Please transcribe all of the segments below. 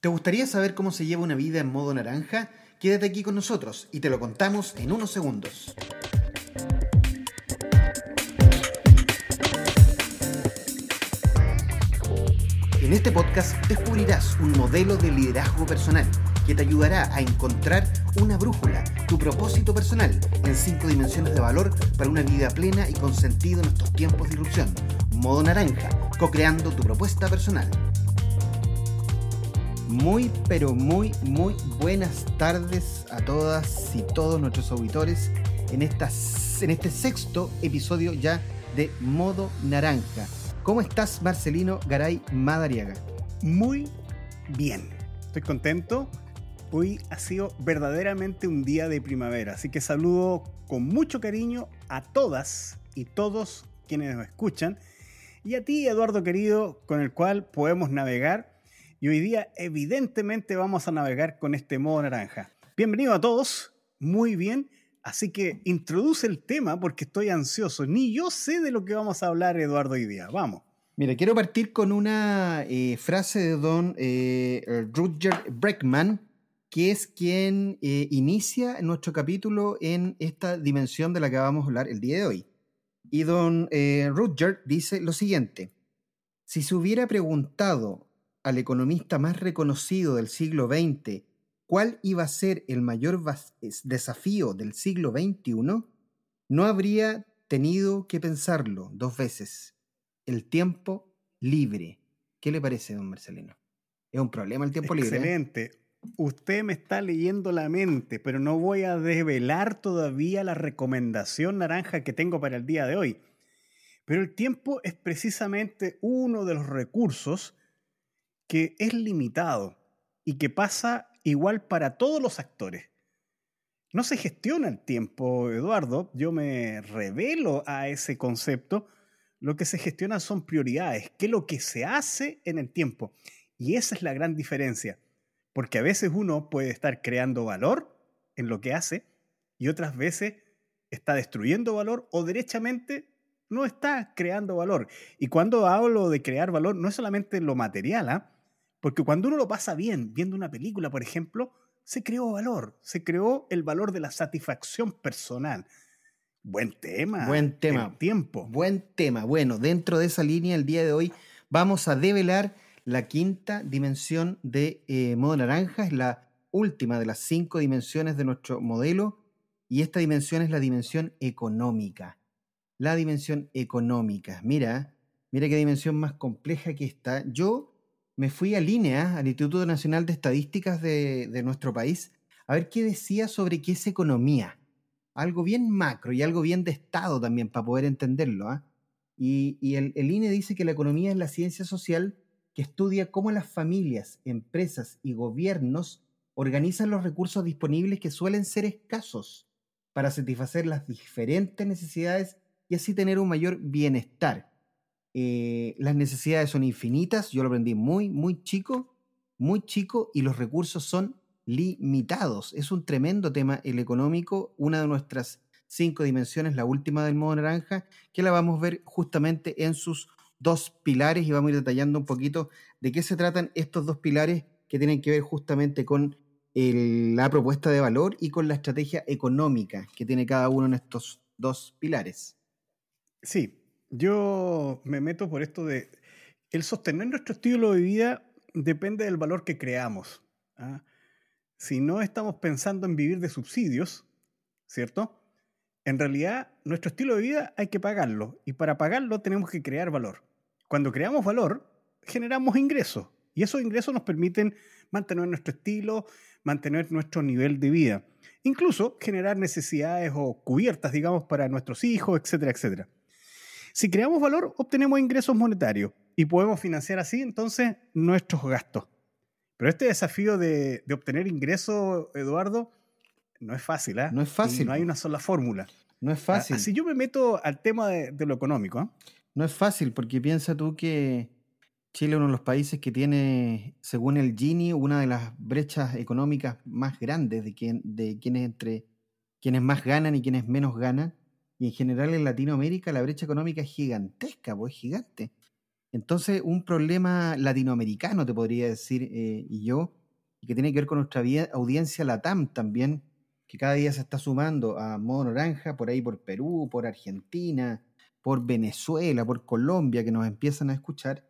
¿Te gustaría saber cómo se lleva una vida en modo naranja? Quédate aquí con nosotros y te lo contamos en unos segundos. En este podcast descubrirás un modelo de liderazgo personal que te ayudará a encontrar una brújula, tu propósito personal en cinco dimensiones de valor para una vida plena y con sentido en estos tiempos de irrupción. Modo naranja, co-creando tu propuesta personal. Muy, pero muy, muy buenas tardes a todas y todos nuestros auditores en, esta, en este sexto episodio ya de Modo Naranja. ¿Cómo estás, Marcelino Garay Madariaga? Muy bien. Estoy contento. Hoy ha sido verdaderamente un día de primavera, así que saludo con mucho cariño a todas y todos quienes nos escuchan y a ti, Eduardo querido, con el cual podemos navegar y hoy día evidentemente vamos a navegar con este modo naranja. Bienvenido a todos, muy bien, así que introduce el tema porque estoy ansioso, ni yo sé de lo que vamos a hablar Eduardo hoy día, vamos. Mira, quiero partir con una eh, frase de don eh, Rutger Breckman, que es quien eh, inicia nuestro capítulo en esta dimensión de la que vamos a hablar el día de hoy. Y don Rutger dice lo siguiente, si se hubiera preguntado al economista más reconocido del siglo XX cuál iba a ser el mayor desafío del siglo XXI, no habría tenido que pensarlo dos veces. El tiempo libre. ¿Qué le parece, don Marcelino? Es un problema el tiempo libre. ¿eh? Excelente. Usted me está leyendo la mente, pero no voy a desvelar todavía la recomendación naranja que tengo para el día de hoy. Pero el tiempo es precisamente uno de los recursos que es limitado y que pasa igual para todos los actores. No se gestiona el tiempo, Eduardo, yo me revelo a ese concepto. Lo que se gestiona son prioridades, qué es lo que se hace en el tiempo. Y esa es la gran diferencia, porque a veces uno puede estar creando valor en lo que hace y otras veces está destruyendo valor o derechamente no está creando valor. Y cuando hablo de crear valor, no es solamente lo material, ¿ah? Porque cuando uno lo pasa bien viendo una película, por ejemplo, se creó valor, se creó el valor de la satisfacción personal. Buen tema. Buen tema. tiempo. Buen tema. Bueno, dentro de esa línea, el día de hoy vamos a develar la quinta dimensión de eh, modo naranja. Es la última de las cinco dimensiones de nuestro modelo. Y esta dimensión es la dimensión económica. La dimensión económica. Mira, mira qué dimensión más compleja que está. Yo me fui a línea, al Instituto Nacional de Estadísticas de, nuestro país, a ver qué decía sobre qué es economía. Algo bien macro y algo bien de Estado también, para poder entenderlo. ¿ah? Y, el, el INE dice que la economía es la ciencia social que estudia cómo las familias, empresas y gobiernos organizan los recursos disponibles que suelen ser escasos para satisfacer las diferentes necesidades y así tener un mayor bienestar. Eh, las necesidades son infinitas, yo lo aprendí muy, muy chico, muy chico, y los recursos son limitados. Es un tremendo tema el económico, una de nuestras cinco dimensiones, la última del modo naranja, que la vamos a ver justamente en sus dos pilares y vamos a ir detallando un poquito de qué se tratan estos dos pilares que tienen que ver justamente con la propuesta de valor y con la estrategia económica que tiene cada uno en estos dos pilares. Sí, yo me meto por esto de el sostener nuestro estilo de vida depende del valor que creamos. ¿ah? Si no estamos pensando en vivir de subsidios, ¿cierto? En realidad, nuestro estilo de vida hay que pagarlo y para pagarlo tenemos que crear valor. Cuando creamos valor, generamos ingresos y esos ingresos nos permiten mantener nuestro estilo, mantener nuestro nivel de vida, incluso generar necesidades o cubiertas, digamos, para nuestros hijos, etcétera, etcétera. Si creamos valor, obtenemos ingresos monetarios y podemos financiar así entonces nuestros gastos. Pero este desafío de, obtener ingresos, Eduardo, no es fácil, ¿eh? No es fácil. no hay una sola fórmula. No es fácil. Así yo me meto al tema de, lo económico. ¿eh? No es fácil, porque piensa tú que Chile es uno de los países que tiene, según el Gini, una de las brechas económicas más grandes de, quien, de quienes entre quienes más ganan y quienes menos ganan. Y en general en Latinoamérica la brecha económica es gigantesca, pues es gigante. Entonces, un problema latinoamericano, te podría decir, eh, y yo, que tiene que ver con nuestra audiencia LATAM también, que cada día se está sumando a modo naranja, por ahí por Perú, por Argentina, por Venezuela, por Colombia, que nos empiezan a escuchar,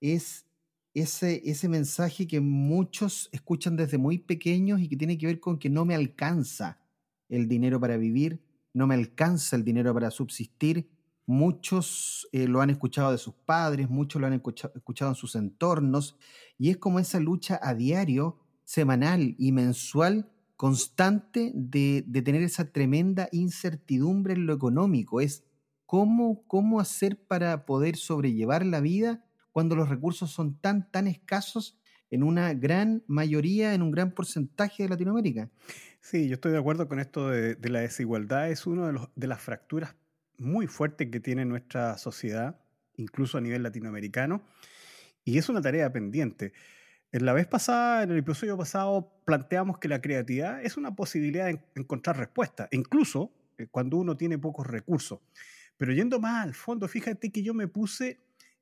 es ese, ese mensaje que muchos escuchan desde muy pequeños y que tiene que ver con que no me alcanza el dinero para vivir, no me alcanza el dinero para subsistir. Muchos eh, lo han escuchado de sus padres, muchos lo han escuchado en sus entornos, y es como esa lucha a diario, semanal y mensual constante de, tener esa tremenda incertidumbre en lo económico. Es cómo, cómo hacer para poder sobrellevar la vida cuando los recursos son tan, tan escasos en una gran mayoría, en un gran porcentaje de Latinoamérica. Sí, yo estoy de acuerdo con esto de, la desigualdad. Es una de, las fracturas muy fuertes que tiene nuestra sociedad, incluso a nivel latinoamericano, y es una tarea pendiente. En la vez pasada, en el episodio pasado, planteamos que la creatividad es una posibilidad de encontrar respuestas, incluso eh, cuando uno tiene pocos recursos. Pero yendo más al fondo, fíjate que yo me puse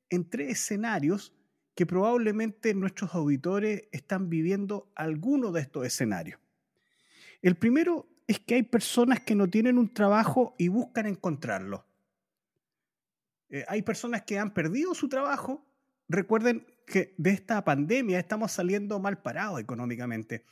en tres escenarios que probablemente nuestros auditores están viviendo alguno de estos escenarios. El primero es que hay personas que no tienen un trabajo y buscan encontrarlo. Eh, hay personas que han perdido su trabajo. Recuerden que de esta pandemia estamos saliendo mal parados económicamente.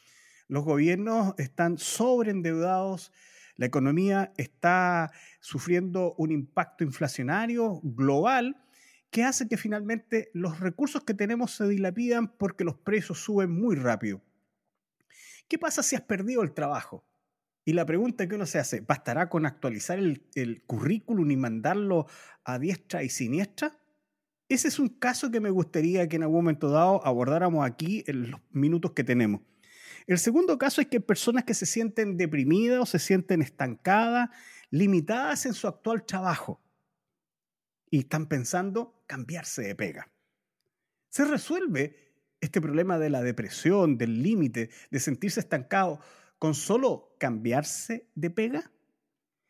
Los gobiernos están sobreendeudados, la economía está sufriendo un impacto inflacionario global que hace que finalmente los recursos que tenemos se dilapidan porque los precios suben muy rápido. ¿Qué pasa si has perdido el trabajo? Y la pregunta que uno se hace, ¿bastará con actualizar el, currículum y mandarlo a diestra y siniestra? Ese es un caso que me gustaría que en algún momento dado abordáramos aquí en los minutos que tenemos. El segundo caso es que personas que se sienten deprimidas o se sienten estancadas, limitadas en su actual trabajo y están pensando cambiarse de pega. Se resuelve este problema de la depresión, del límite, de sentirse estancado, con solo cambiarse de pega.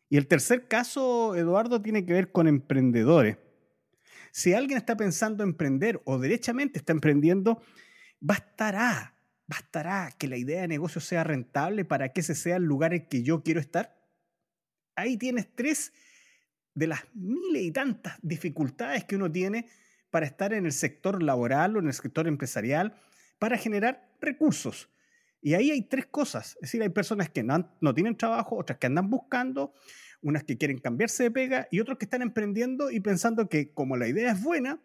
Y el tercer caso, Eduardo, tiene que ver con emprendedores. Si alguien está pensando emprender o derechamente está emprendiendo, bastará, bastará que la idea de negocio sea rentable para que ese sea el lugar en que yo quiero estar. Ahí tienes tres de las miles y tantas dificultades que uno tiene para estar en el sector laboral o en el sector empresarial para generar recursos. Y ahí hay tres cosas. Es decir, hay personas que no, no, tienen trabajo, otras que andan buscando, unas que quieren cambiarse de pega y otros que están emprendiendo y pensando que como la idea es buena,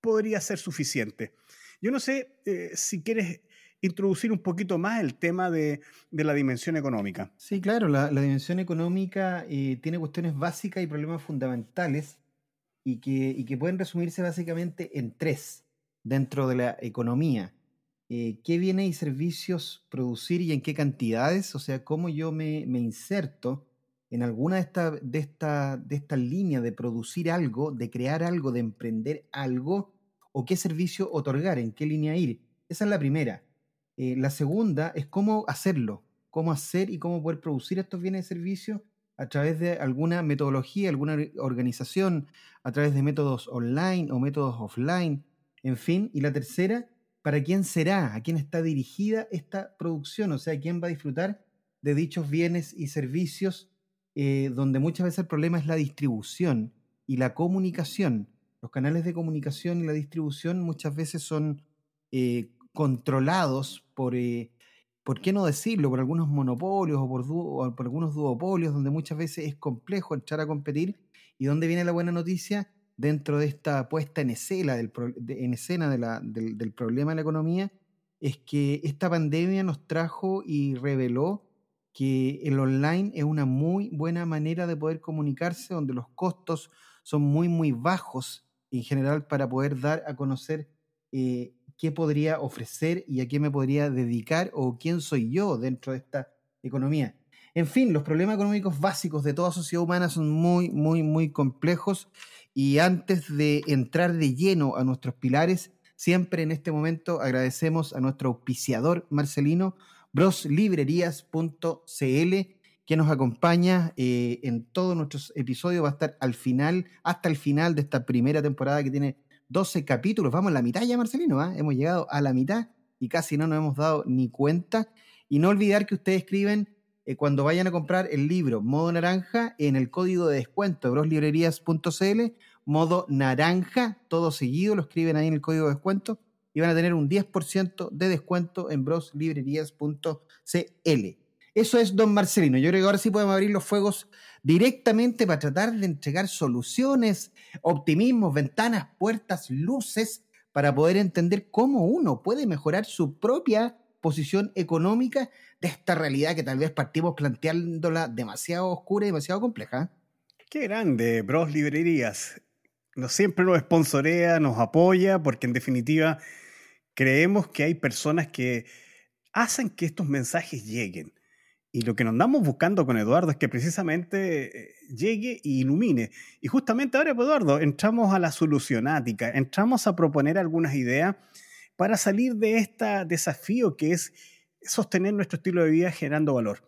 podría ser suficiente. Yo no sé eh, si quieres introducir un poquito más el tema de, la dimensión económica. Sí, claro, la, dimensión económica eh, tiene cuestiones básicas y problemas fundamentales y que, que, pueden resumirse básicamente en tres dentro de la economía. Eh, ¿Qué bienes y servicios producir y en qué cantidades? O sea, cómo yo me, inserto en alguna de estas de esta, de esta líneas de producir algo, de crear algo, de emprender algo, o qué servicio otorgar, en qué línea ir. Esa es la primera. Eh, la segunda es cómo hacerlo, cómo hacer y cómo poder producir estos bienes y servicios a través de alguna metodología, alguna organización, a través de métodos online o métodos offline, en fin. Y la tercera, ¿para quién será? ¿A quién está dirigida esta producción? O sea, ¿quién va a disfrutar de dichos bienes y servicios eh, donde muchas veces el problema es la distribución y la comunicación? Los canales de comunicación y la distribución muchas veces son eh, controlados por, eh, ¿por qué no decirlo?, por algunos monopolios o por, algunos duopolios, donde muchas veces es complejo entrar a competir. ¿Y dónde viene la buena noticia? Dentro de esta puesta en escena del, en escena del, del problema de la economía, es que esta pandemia nos trajo y reveló que el online es una muy buena manera de poder comunicarse, donde los costos son muy, muy bajos en general para poder dar a conocer eh, qué podría ofrecer y a qué me podría dedicar o quién soy yo dentro de esta economía. En fin, los problemas económicos básicos de toda sociedad humana son muy, muy, muy complejos y antes de entrar de lleno a nuestros pilares, siempre en este momento agradecemos a nuestro auspiciador Marcelino, broslibrerías.cl, que nos acompaña eh, en todos nuestros episodios, va a estar al final, hasta el final de esta primera temporada que tiene 12 capítulos. Vamos a la mitad ya, Marcelino. ¿ah? Hemos llegado a la mitad y casi no nos hemos dado ni cuenta. Y no olvidar que ustedes escriben eh, cuando vayan a comprar el libro Modo Naranja en el código de descuento broslibrerías.cl, modo naranja, todo seguido, lo escriben ahí en el código de descuento y van a tener un 10% de descuento en broslibrerías.cl. Eso es Don Marcelino. Yo creo que ahora sí podemos abrir los fuegos directamente para tratar de entregar soluciones, optimismos, ventanas, puertas, luces, para poder entender cómo uno puede mejorar su propia posición económica de esta realidad que tal vez partimos planteándola demasiado oscura y demasiado compleja. Qué grande, Bros Librerías. No siempre nos sponsorea, nos apoya, porque en definitiva creemos que hay personas que hacen que estos mensajes lleguen. Y lo que nos andamos buscando con Eduardo es que precisamente eh, llegue e ilumine. Y justamente ahora, pues, Eduardo, entramos a la solucionática, entramos a proponer algunas ideas para salir de este desafío que es sostener nuestro estilo de vida generando valor.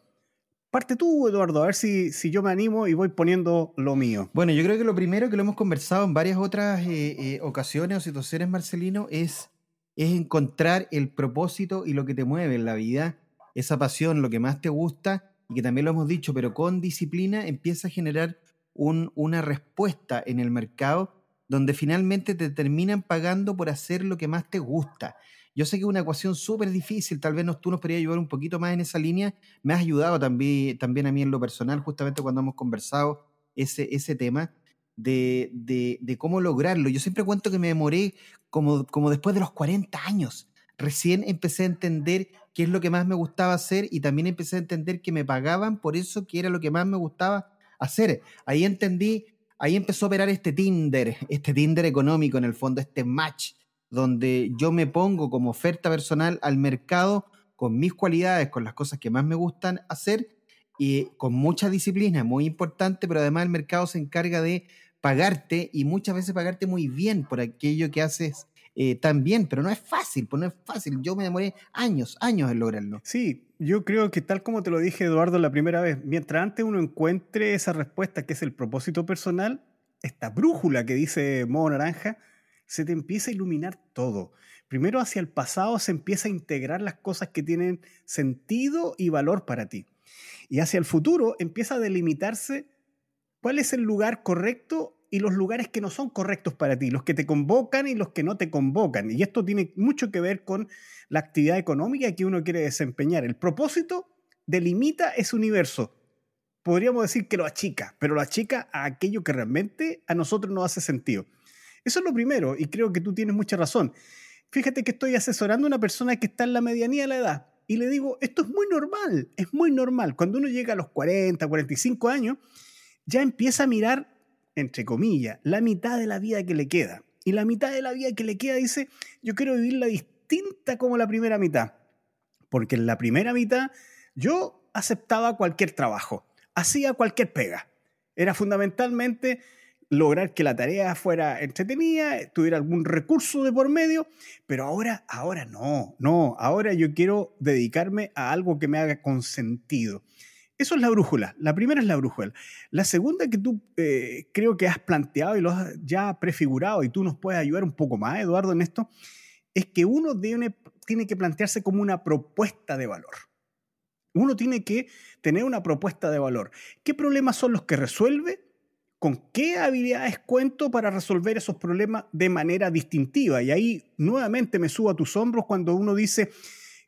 Parte tú, Eduardo, a ver si, si yo me animo y voy poniendo lo mío. Bueno, yo creo que lo primero que lo hemos conversado en varias otras eh, eh, ocasiones o situaciones, Marcelino, es, es encontrar el propósito y lo que te mueve en la vida esa pasión, lo que más te gusta, y que también lo hemos dicho, pero con disciplina empieza a generar una respuesta en el mercado donde finalmente te terminan pagando por hacer lo que más te gusta. Yo sé que es una ecuación súper difícil, tal vez tú nos podrías ayudar un poquito más en esa línea. Me has ayudado también, también a mí en lo personal, justamente cuando hemos conversado ese, ese tema de, de, cómo lograrlo. Yo siempre cuento que me demoré como, como después de los 40 años. Recién empecé a entender qué es lo que más me gustaba hacer y también empecé a entender que me pagaban por eso que era lo que más me gustaba hacer. Ahí entendí, ahí empezó a operar este Tinder, este Tinder económico en el fondo, este match, donde yo me pongo como oferta personal al mercado con mis cualidades, con las cosas que más me gustan hacer y con mucha disciplina, muy importante, pero además el mercado se encarga de pagarte y muchas veces pagarte muy bien por aquello que haces eh, también, pero no es fácil, pues no es fácil. Yo me demoré años, años en lograrlo. Sí, yo creo que tal como te lo dije, Eduardo, la primera vez, mientras antes uno encuentre esa respuesta que es el propósito personal, esta brújula que dice Modo Naranja, se te empieza a iluminar todo. Primero hacia el pasado se empieza a integrar las cosas que tienen sentido y valor para ti. Y hacia el futuro empieza a delimitarse cuál es el lugar correcto y los lugares que no son correctos para ti, los que te convocan y los que no te convocan. Y esto tiene mucho que ver con la actividad económica que uno quiere desempeñar. El propósito delimita ese universo. Podríamos decir que lo achica, pero lo achica a aquello que realmente a nosotros nos hace sentido. Eso es lo primero, y creo que tú tienes mucha razón. Fíjate que estoy asesorando a una persona que está en la medianía de la edad y le digo, esto es muy normal, es muy normal. Cuando uno llega a los 40, 45 años, ya empieza a mirar entre comillas, la mitad de la vida que le queda. Y la mitad de la vida que le queda dice, yo quiero vivirla distinta como la primera mitad. Porque en la primera mitad yo aceptaba cualquier trabajo, hacía cualquier pega. Era fundamentalmente lograr que la tarea fuera entretenida, tuviera algún recurso de por medio, pero ahora, ahora no, no, ahora yo quiero dedicarme a algo que me haga con sentido. Eso es la brújula. La primera es la brújula. La segunda que tú eh, creo que has planteado y lo has ya prefigurado y tú nos puedes ayudar un poco más, Eduardo, en esto, es que uno tiene que plantearse como una propuesta de valor. Uno tiene que tener una propuesta de valor. ¿Qué problemas son los que resuelve? ¿Con qué habilidades cuento para resolver esos problemas de manera distintiva? Y ahí nuevamente me subo a tus hombros cuando uno dice,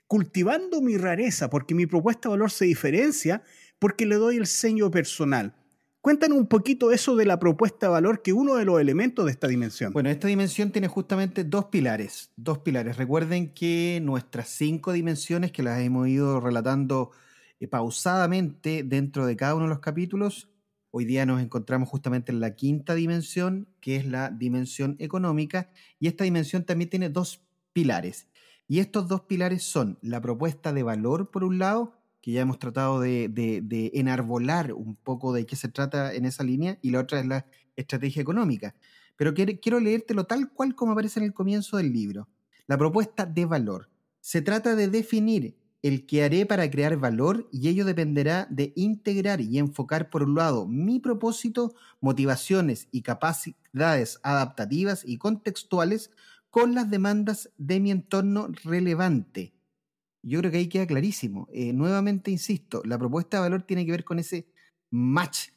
cultivando mi rareza, porque mi propuesta de valor se diferencia porque le doy el sello personal. Cuéntanos un poquito eso de la propuesta de valor, que uno de los elementos de esta dimensión. Bueno, esta dimensión tiene justamente dos pilares. Dos pilares. Recuerden que nuestras cinco dimensiones, que las hemos ido relatando eh, pausadamente dentro de cada uno de los capítulos, hoy día nos encontramos justamente en la quinta dimensión, que es la dimensión económica, y esta dimensión también tiene dos pilares. Y estos dos pilares son la propuesta de valor, por un lado, que ya hemos tratado de, enarbolar un poco de qué se trata en esa línea, y la otra es la estrategia económica. Pero quiero leértelo tal cual como aparece en el comienzo del libro. La propuesta de valor. Se trata de definir el que haré para crear valor y ello dependerá de integrar y enfocar por un lado mi propósito, motivaciones y capacidades adaptativas y contextuales con las demandas de mi entorno relevante. Yo creo que ahí queda clarísimo. Eh, nuevamente insisto, la propuesta de valor tiene que ver con ese match.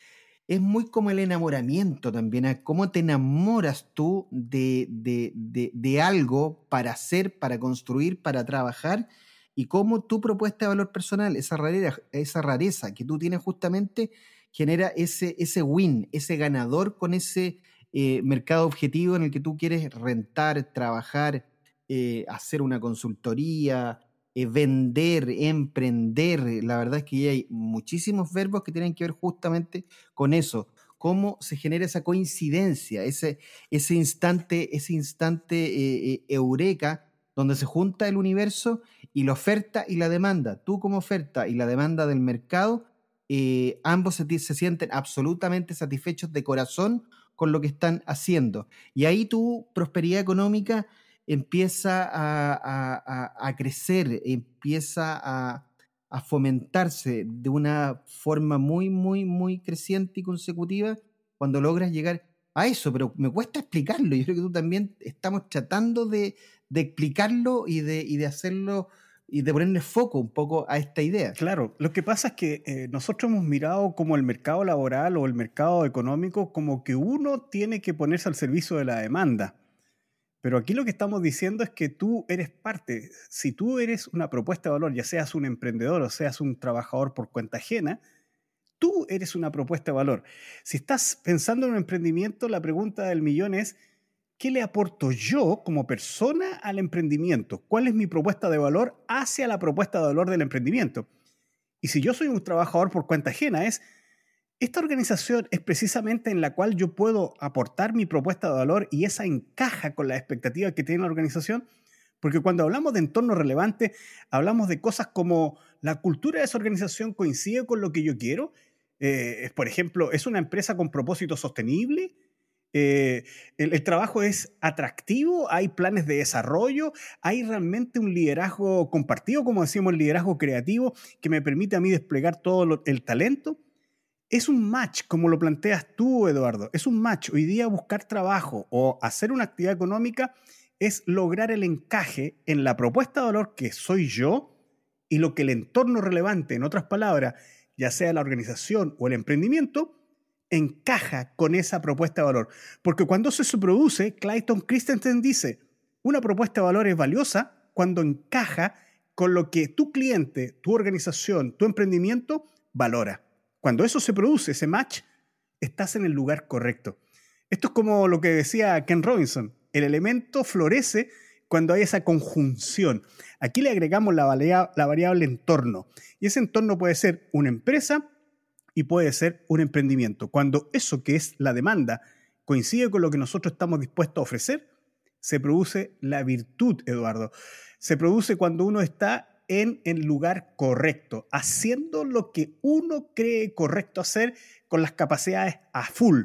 Es muy como el enamoramiento también, ¿ah? cómo te enamoras tú de, de algo para hacer, para construir, para trabajar y cómo tu propuesta de valor personal, esa rareza, esa rareza que tú tienes justamente, genera ese, ese win, ese ganador con ese eh, mercado objetivo en el que tú quieres rentar, trabajar, eh, hacer una consultoría, eh, vender, emprender. La verdad es que hay muchísimos verbos que tienen que ver justamente con eso. Cómo se genera esa coincidencia, ese, ese instante, ese instante eureka donde se junta el universo y la oferta y la demanda. Tú como oferta y la demanda del mercado, eh, ambos se, sienten absolutamente satisfechos de corazón con lo que están haciendo. Y ahí tu prosperidad económica empieza a, crecer, empieza a, a, fomentarse de una forma muy, muy, muy creciente y consecutiva cuando logras llegar a eso, pero me cuesta explicarlo. Yo creo que tú también estamos tratando de, de explicarlo y de, y de hacerlo y de ponerle foco un poco a esta idea. Claro, lo que pasa es que eh, nosotros hemos mirado como el mercado laboral o el mercado económico como que uno tiene que ponerse al servicio de la demanda. Pero aquí lo que estamos diciendo es que tú eres parte. Si tú eres una propuesta de valor, ya seas un emprendedor o seas un trabajador por cuenta ajena, tú eres una propuesta de valor. Si estás pensando en un emprendimiento, la pregunta del millón es, ¿qué le aporto yo como persona al emprendimiento? ¿Cuál es mi propuesta de valor hacia la propuesta de valor del emprendimiento? Y si yo soy un trabajador por cuenta ajena, es, esta organización es precisamente en la cual yo puedo aportar mi propuesta de valor y esa encaja con las expectativas que tiene la organización. Porque cuando hablamos de entorno relevante, hablamos de cosas como la cultura de esa organización coincide con lo que yo quiero. Eh, por ejemplo, ¿es una empresa con propósito sostenible? Eh, el, trabajo es atractivo, hay planes de desarrollo, hay realmente un liderazgo compartido, como decíamos, el liderazgo creativo que me permite a mí desplegar todo el talento. Es un match, como lo planteas tú, Eduardo, es un match. Hoy día buscar trabajo o hacer una actividad económica es lograr el encaje en la propuesta de valor que soy yo y lo que el entorno relevante, en otras palabras, ya sea la organización o el emprendimiento, encaja con esa propuesta de valor. Porque cuando eso se produce, Clayton Christensen dice, una propuesta de valor es valiosa cuando encaja con lo que tu cliente, tu organización, tu emprendimiento valora. Cuando eso se produce, ese match, estás en el lugar correcto. Esto es como lo que decía Ken Robinson, el elemento florece cuando hay esa conjunción. Aquí le agregamos la, variable entorno. Y ese entorno puede ser una empresa, y puede ser un emprendimiento. Cuando eso que es la demanda coincide con lo que nosotros estamos dispuestos a ofrecer, se produce la virtud, Eduardo. Se produce cuando uno está en el lugar correcto, haciendo lo que uno cree correcto hacer con las capacidades a full.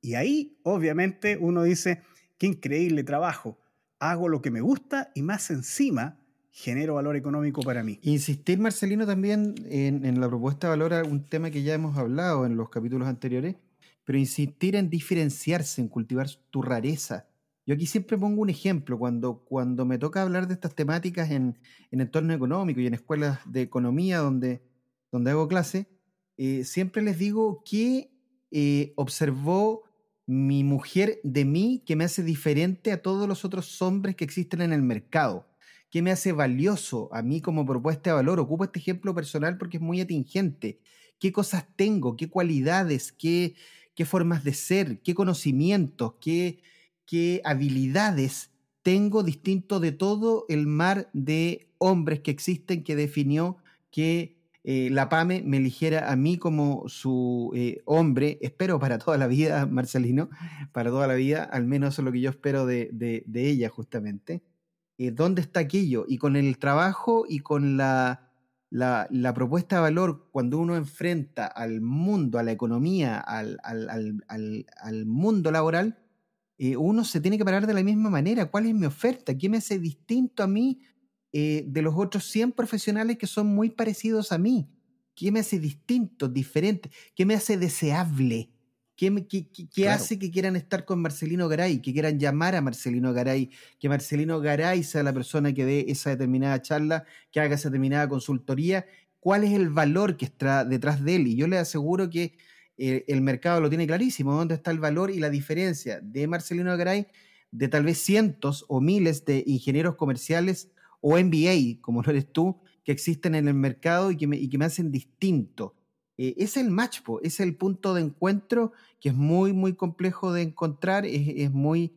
Y ahí, obviamente, uno dice, qué increíble trabajo, hago lo que me gusta y más encima genero valor económico para mí. Insistir, Marcelino, también en, la propuesta de valor, un tema que ya hemos hablado en los capítulos anteriores, pero insistir en diferenciarse, en cultivar tu rareza. Yo aquí siempre pongo un ejemplo, cuando, cuando me toca hablar de estas temáticas en, en entorno económico y en escuelas de economía donde, donde hago clase, eh, siempre les digo que eh, observó mi mujer de mí que me hace diferente a todos los otros hombres que existen en el mercado. ¿Qué me hace valioso a mí como propuesta de valor? Ocupo este ejemplo personal porque es muy atingente. ¿Qué cosas tengo? ¿Qué cualidades? ¿Qué, qué formas de ser? ¿Qué conocimientos? ¿Qué, qué habilidades tengo distinto de todo el mar de hombres que existen que definió que eh, la PAME me eligiera a mí como su eh, hombre, espero para toda la vida, Marcelino, para toda la vida, al menos eso es lo que yo espero de, de ella justamente. Eh, dónde está aquello. Y con el trabajo y con la, la, propuesta de valor, cuando uno enfrenta al mundo, a la economía, al, al, mundo laboral, eh, uno se tiene que parar de la misma manera. ¿Cuál es mi oferta? ¿Qué me hace distinto a mí eh, de los otros 100 profesionales que son muy parecidos a mí? ¿Qué me hace distinto, diferente? ¿Qué me hace deseable? ¿Qué, hace que quieran estar con Marcelino Garay? Que quieran llamar a Marcelino Garay, que Marcelino Garay sea la persona que dé esa determinada charla, que haga esa determinada consultoría. ¿Cuál es el valor que está detrás de él? Y yo le aseguro que eh, el mercado lo tiene clarísimo, dónde está el valor y la diferencia de Marcelino Garay de tal vez cientos o miles de ingenieros comerciales o MBA, como lo eres tú, que existen en el mercado y que me, hacen distinto. Eh, es el match, es el punto de encuentro que es muy, muy complejo de encontrar, es, muy,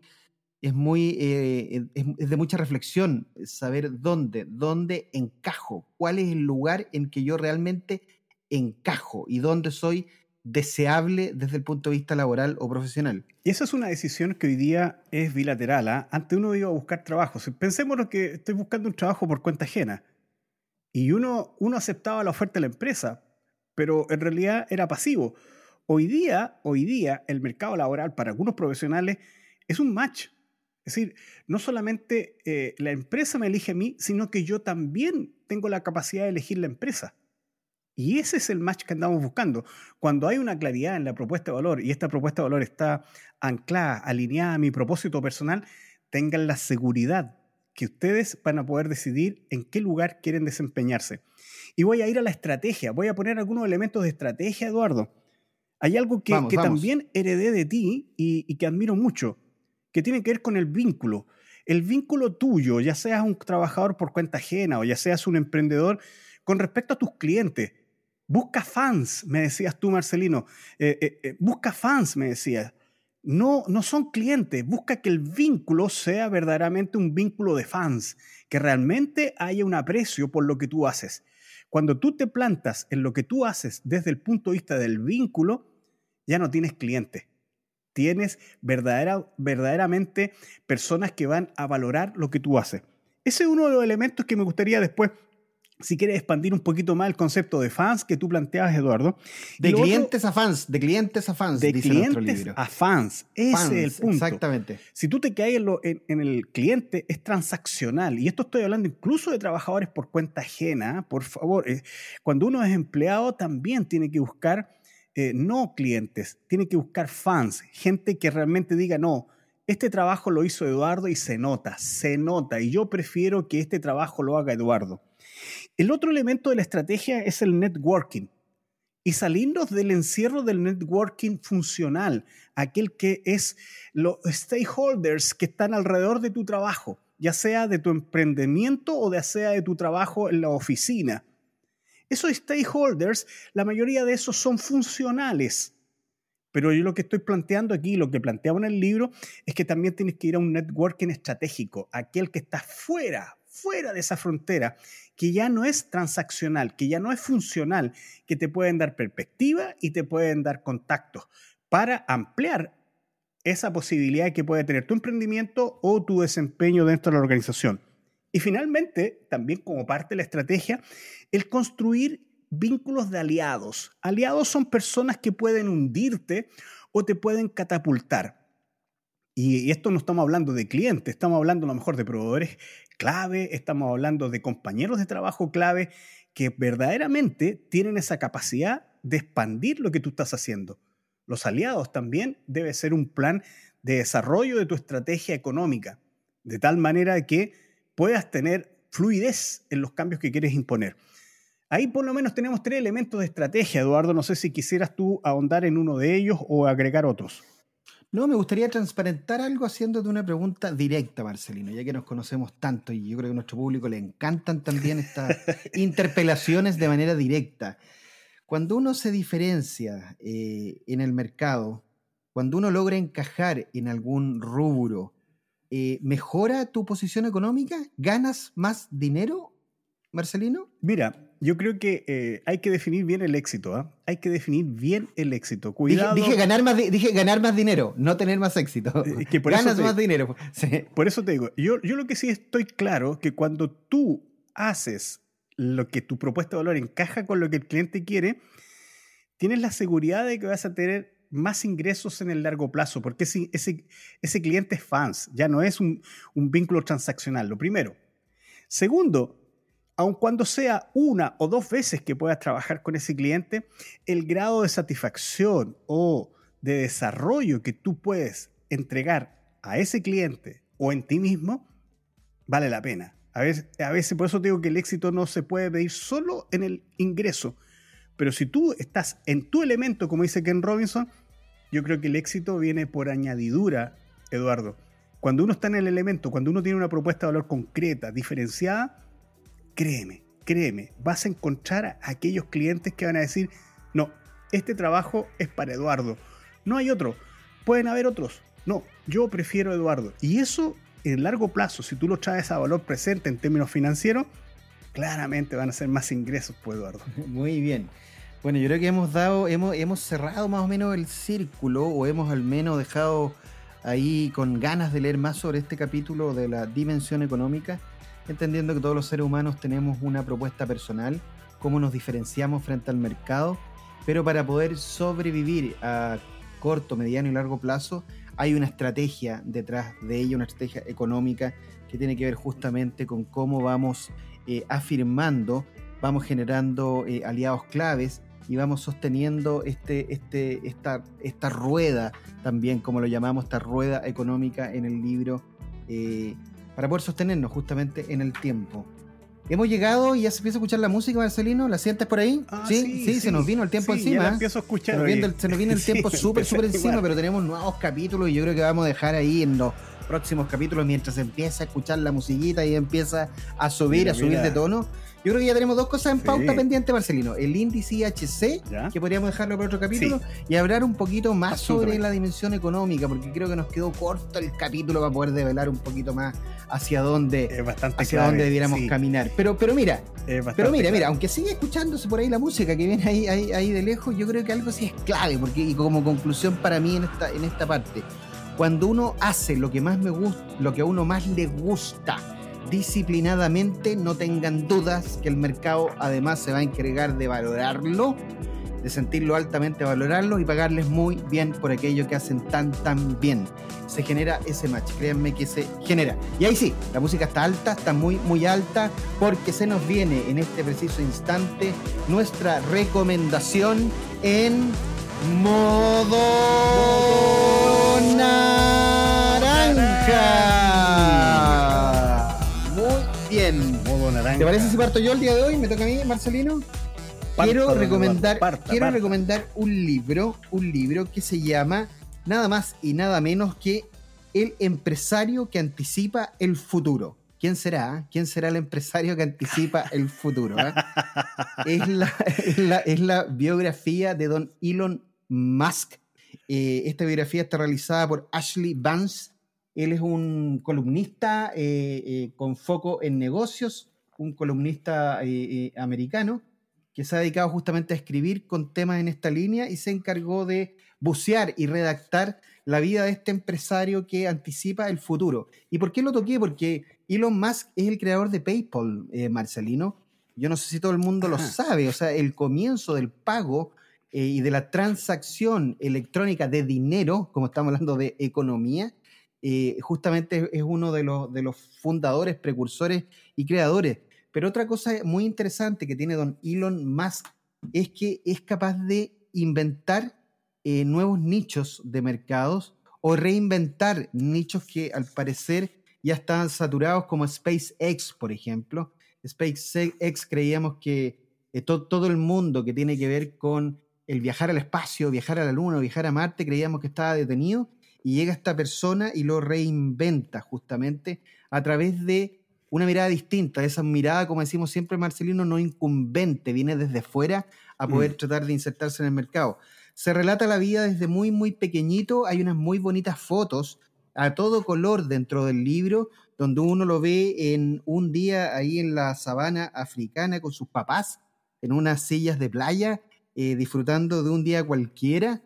es, muy eh, es, de mucha reflexión saber dónde, dónde encajo, cuál es el lugar en que yo realmente encajo y dónde soy deseable desde el punto de vista laboral o profesional. Y esa es una decisión que hoy día es bilateral. ¿ah? Antes uno iba a buscar trabajo. Pensemos que estoy buscando un trabajo por cuenta ajena. Y uno, uno aceptaba la oferta de la empresa, pero en realidad era pasivo. Hoy día, hoy día, el mercado laboral para algunos profesionales es un match. Es decir, no solamente eh, la empresa me elige a mí, sino que yo también tengo la capacidad de elegir la empresa. Y ese es el match que andamos buscando. Cuando hay una claridad en la propuesta de valor y esta propuesta de valor está anclada, alineada a mi propósito personal, tengan la seguridad que ustedes van a poder decidir en qué lugar quieren desempeñarse. Y voy a ir a la estrategia, voy a poner algunos elementos de estrategia, Eduardo. Hay algo que, también heredé de ti y, que admiro mucho, que tiene que ver con el vínculo. El vínculo tuyo, ya seas un trabajador por cuenta ajena o ya seas un emprendedor, con respecto a tus clientes. Busca fans, me decías tú, Marcelino. Eh, eh, eh, busca fans, me decías. No, no son clientes. Busca que el vínculo sea verdaderamente un vínculo de fans, que realmente haya un aprecio por lo que tú haces. Cuando tú te plantas en lo que tú haces desde el punto de vista del vínculo, ya no tienes clientes. Tienes verdadera, verdaderamente personas que van a valorar lo que tú haces. Ese es uno de los elementos que me gustaría después si quieres expandir un poquito más el concepto de fans que tú planteabas, Eduardo. De clientes a fans, de clientes a fans, de clientes a fans. Ese es el punto. Exactamente. Si tú te caes en, el cliente, es transaccional. Y esto estoy hablando incluso de trabajadores por cuenta ajena. Por favor, eh, cuando uno es empleado, también tiene que buscar eh, no clientes, tiene que buscar fans, gente que realmente diga, no, este trabajo lo hizo Eduardo y se nota, se nota. Y yo prefiero que este trabajo lo haga Eduardo. El otro elemento de la estrategia es el networking. Y salirnos del encierro del networking funcional, aquel que es los stakeholders que están alrededor de tu trabajo, ya sea de tu emprendimiento o ya sea de tu trabajo en la oficina. Esos stakeholders, la mayoría de esos son funcionales. Pero yo lo que estoy planteando aquí, lo que planteaba en el libro, es que también tienes que ir a un networking estratégico, aquel que está fuera, fuera de esa frontera, que ya no es transaccional, que ya no es funcional, que te pueden dar perspectiva y te pueden dar contactos para ampliar esa posibilidad que puede tener tu emprendimiento o tu desempeño dentro de la organización. Y finalmente, también como parte de la estrategia, el construir vínculos de aliados. Aliados son personas que pueden hundirte o te pueden catapultar. Y esto no estamos hablando de clientes, estamos hablando a lo mejor de proveedores clave, estamos hablando de compañeros de trabajo clave que verdaderamente tienen esa capacidad de expandir lo que tú estás haciendo. Los aliados también debe ser un plan de desarrollo de tu estrategia económica, de tal manera que puedas tener fluidez en los cambios que quieres imponer. Ahí por lo menos tenemos tres elementos de estrategia, Eduardo. No sé si quisieras tú ahondar en uno de ellos o agregar otros. No, me gustaría transparentar algo haciéndote una pregunta directa, Marcelino, ya que nos conocemos tanto y yo creo que a nuestro público le encantan también estas interpelaciones de manera directa. Cuando uno se diferencia eh, en el mercado, cuando uno logra encajar en algún rubro, eh, ¿mejora tu posición económica? ¿Ganas más dinero, Marcelino? Mira, yo creo que eh, hay que definir bien el éxito. ¿ah? Hay que definir bien el éxito. Cuidado. Dije, ganar, más, dije ganar más dinero, no tener más éxito. Eh, que por Ganas más dinero. Por eso te digo, yo, yo lo que sí estoy claro que cuando tú haces lo que tu propuesta de valor encaja con lo que el cliente quiere, tienes la seguridad de que vas a tener más ingresos en el largo plazo, porque ese, ese, ese cliente es fans, ya no es un, un vínculo transaccional. Lo primero. Segundo, aun cuando sea una o dos veces que puedas trabajar con ese cliente, el grado de satisfacción o de desarrollo que tú puedes entregar a ese cliente o en ti mismo vale la pena. A veces, a veces por eso digo que el éxito no se puede medir solo en el ingreso, pero si tú estás en tu elemento, como dice Ken Robinson, yo creo que el éxito viene por añadidura, Eduardo. Cuando uno está en el elemento, cuando uno tiene una propuesta de valor concreta, diferenciada, créeme, créeme, vas a encontrar a aquellos clientes que van a decir, no, este trabajo es para Eduardo. No hay otro. Pueden haber otros. No, yo prefiero Eduardo. Y eso, en largo plazo, si tú lo traes a valor presente en términos financieros, claramente van a ser más ingresos por Eduardo. Muy bien. Bueno, yo creo que hemos dado, hemos, hemos cerrado más o menos el círculo, o hemos al menos dejado ahí con ganas de leer más sobre este capítulo de la dimensión económica entendiendo que todos los seres humanos tenemos una propuesta personal, cómo nos diferenciamos frente al mercado, pero para poder sobrevivir a corto, mediano y largo plazo, hay una estrategia detrás de ello, una estrategia económica que tiene que ver justamente con cómo vamos eh, afirmando, vamos generando eh, aliados claves y vamos sosteniendo este, este, esta, esta rueda, también como lo llamamos, esta rueda económica en el libro eh, para poder sostenernos justamente en el tiempo. Hemos llegado y ya se empieza a escuchar la música, Marcelino. ¿La sientes por ahí? Ah, ¿Sí? sí, se nos vino el tiempo encima. Ya empiezo a escuchar. Se nos, viene el, se nos viene el tiempo súper, súper encima, pero tenemos nuevos capítulos y yo creo que vamos a dejar ahí en los próximos capítulos mientras empieza a escuchar la musiquita y empieza a subir, a subir de tono. Yo creo que ya tenemos dos cosas en pauta pendiente, Marcelino. El índice IHC, que podríamos dejarlo para otro capítulo, y hablar un poquito más sobre la dimensión económica, porque creo que nos quedó corto el capítulo para poder develar un poquito más hacia dónde, hacia dónde debiéramos caminar. Pero, pero mira, pero mira, mira, aunque sigue escuchándose por ahí la música que viene ahí, ahí, ahí de lejos, yo creo que algo sí es clave, porque y como conclusión para mí en esta, en esta parte, cuando uno hace lo que más me gusta, lo que a uno más le gusta, disciplinadamente, no tengan dudas que el mercado además se va a encargar de valorarlo, de sentirlo altamente, valorarlo y pagarles muy bien por aquello que hacen tan, tan bien. Se genera ese match, créanme que se genera. Y ahí sí, la música está alta, está muy, muy alta, porque se nos viene en este preciso instante nuestra recomendación en modo naranja. Bien. ¿Te parece si parto yo el día de hoy? ¿Me toca a mí, Marcelino? quiero recomendar, quiero recomendar un libro, un libro que se llama nada más y nada menos que El empresario que anticipa el futuro. ¿Quién será? ¿Quién será el empresario que anticipa el futuro? Eh? es, la, biografía de don Elon Musk. Eh, esta biografía está realizada por Ashley Vance él es un columnista eh, eh, con foco en negocios, un columnista eh, americano que se ha dedicado justamente a escribir con temas en esta línea y se encargó de bucear y redactar la vida de este empresario que anticipa el futuro. ¿Y por qué lo toqué? Porque Elon Musk es el creador de PayPal, Marcelino. Yo no sé si todo el mundo lo sabe, o sea, el comienzo del pago y de la transacción electrónica de dinero, como estamos hablando de economía, eh, justamente es uno de los, fundadores, precursores y creadores. Pero otra cosa muy interesante que tiene don Elon Musk es que es capaz de inventar eh, nuevos nichos de mercados o reinventar nichos que al parecer ya están saturados como SpaceX, por ejemplo. SpaceX creíamos que eh, todo el mundo que tiene que ver con el viajar al espacio, viajar a la Luna, viajar a Marte, creíamos que estaba detenido y llega esta persona y lo reinventa justamente a través de una mirada distinta, esa mirada, como decimos siempre, Marcelino, no incumbente, viene desde fuera a poder mm. tratar de insertarse en el mercado. Se relata la vida desde muy, muy pequeñito, hay unas muy bonitas fotos a todo color dentro del libro, donde uno lo ve en un día ahí en la sabana africana con sus papás, en unas sillas de playa, eh, disfrutando de un día cualquiera,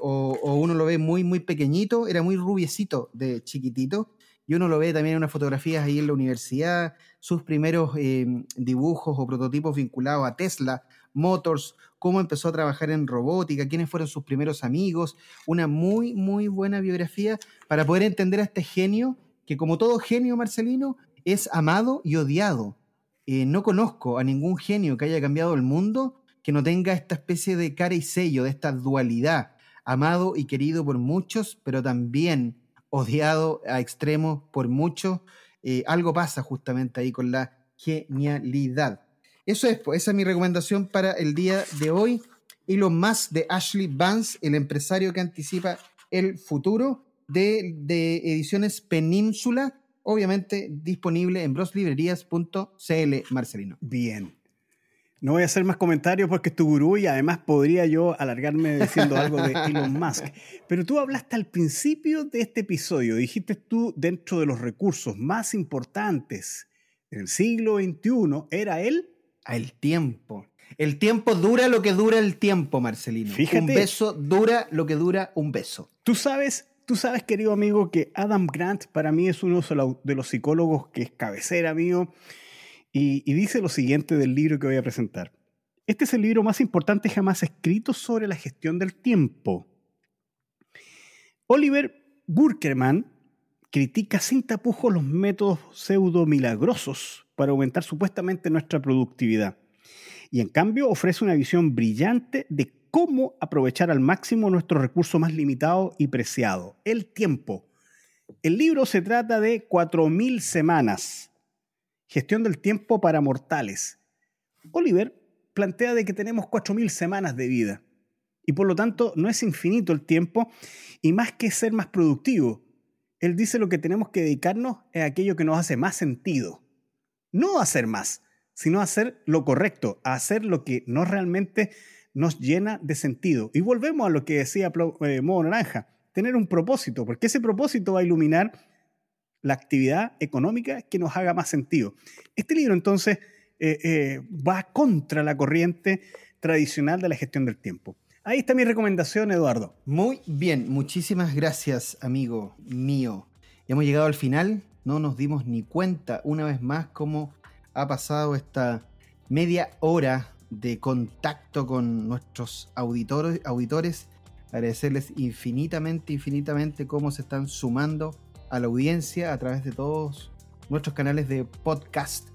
o, uno lo ve muy, muy pequeñito, era muy rubiecito de chiquitito, y uno lo ve también en unas fotografías ahí en la universidad, sus primeros eh, dibujos o prototipos vinculados a Tesla, Motors, cómo empezó a trabajar en robótica, quiénes fueron sus primeros amigos, una muy, muy buena biografía para poder entender a este genio que como todo genio marcelino, es amado y odiado. Eh, no conozco a ningún genio que haya cambiado el mundo que no tenga esta especie de cara y sello, de esta dualidad, amado y querido por muchos, pero también odiado a extremos por muchos. Eh, algo pasa justamente ahí con la genialidad. Eso es, pues, esa es mi recomendación para el día de hoy. Y lo más de Ashley Vance, el empresario que anticipa el futuro de, de ediciones Península, obviamente disponible en broslibrerías.cl, Marcelino. Bien. No voy a hacer más comentarios porque es tu gurú y además podría yo alargarme diciendo algo de Elon Musk. Pero tú hablaste al principio de este episodio, dijiste tú dentro de los recursos más importantes del siglo XXI, era el... El tiempo. El tiempo dura lo que dura el tiempo, Marcelino. Fíjate. Un beso dura lo que dura un beso. Tú sabes, tú sabes, querido amigo, que Adam Grant para mí es uno de los psicólogos que es cabecera mío y, dice lo siguiente del libro que voy a presentar. Este es el libro más importante jamás escrito sobre la gestión del tiempo. Oliver Burkerman critica sin tapujos los métodos pseudo milagrosos para aumentar supuestamente nuestra productividad. Y en cambio ofrece una visión brillante de cómo aprovechar al máximo nuestro recurso más limitado y preciado, el tiempo. El libro se trata de 4.000 semanas. Gestión del tiempo para mortales. Oliver plantea de que tenemos 4.000 semanas de vida y por lo tanto no es infinito el tiempo y más que ser más productivo, él dice lo que tenemos que dedicarnos es aquello que nos hace más sentido. No hacer más, sino hacer lo correcto, hacer lo que no realmente nos llena de sentido. Y volvemos a lo que decía eh, Modo Naranja, tener un propósito, porque ese propósito va a iluminar la actividad económica que nos haga más sentido. Este libro entonces eh, eh, va contra la corriente tradicional de la gestión del tiempo. Ahí está mi recomendación, Eduardo. Muy bien, muchísimas gracias, amigo mío. Hemos llegado al final, no nos dimos ni cuenta una vez más cómo ha pasado esta media hora de contacto con nuestros auditores, auditores. Agradecerles infinitamente, infinitamente cómo se están sumando a la audiencia a través de todos nuestros canales de podcast.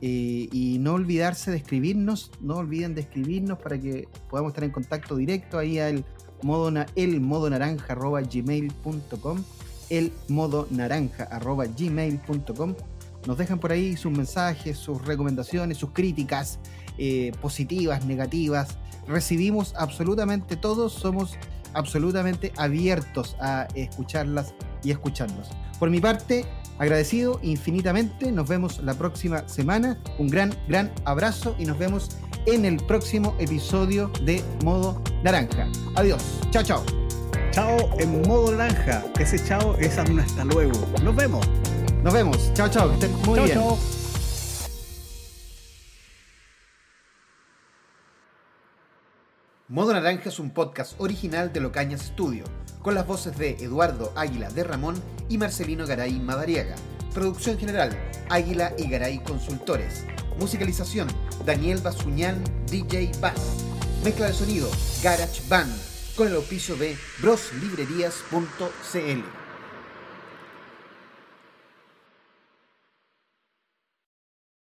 Eh, y no olvidarse de escribirnos, no olviden de escribirnos para que podamos estar en contacto directo ahí al modo, el modo naranja arroba gmail.com el modo naranja arroba gmail.com nos dejan por ahí sus mensajes, sus recomendaciones, sus críticas eh, positivas, negativas. Recibimos absolutamente todos, somos absolutamente abiertos a escucharlas y escucharlos. Por mi parte, agradecido infinitamente. Nos vemos la próxima semana. Un gran, gran abrazo y nos vemos en el próximo episodio de Modo Naranja. Adiós. Chao, chao. Chao en modo naranja. Ese chao es un hasta luego. Nos vemos. Nos vemos. Chao, chao. Que estén muy chao, bien. chao. Modo Naranja es un podcast original de Locañas Studio, con las voces de Eduardo Águila de Ramón y Marcelino Garay Madariaga. Producción general, Águila y Garay Consultores. Musicalización, Daniel Basuñán, DJ Bass. Mezcla de sonido, Garage Band, con el auspicio de broslibrerías.cl.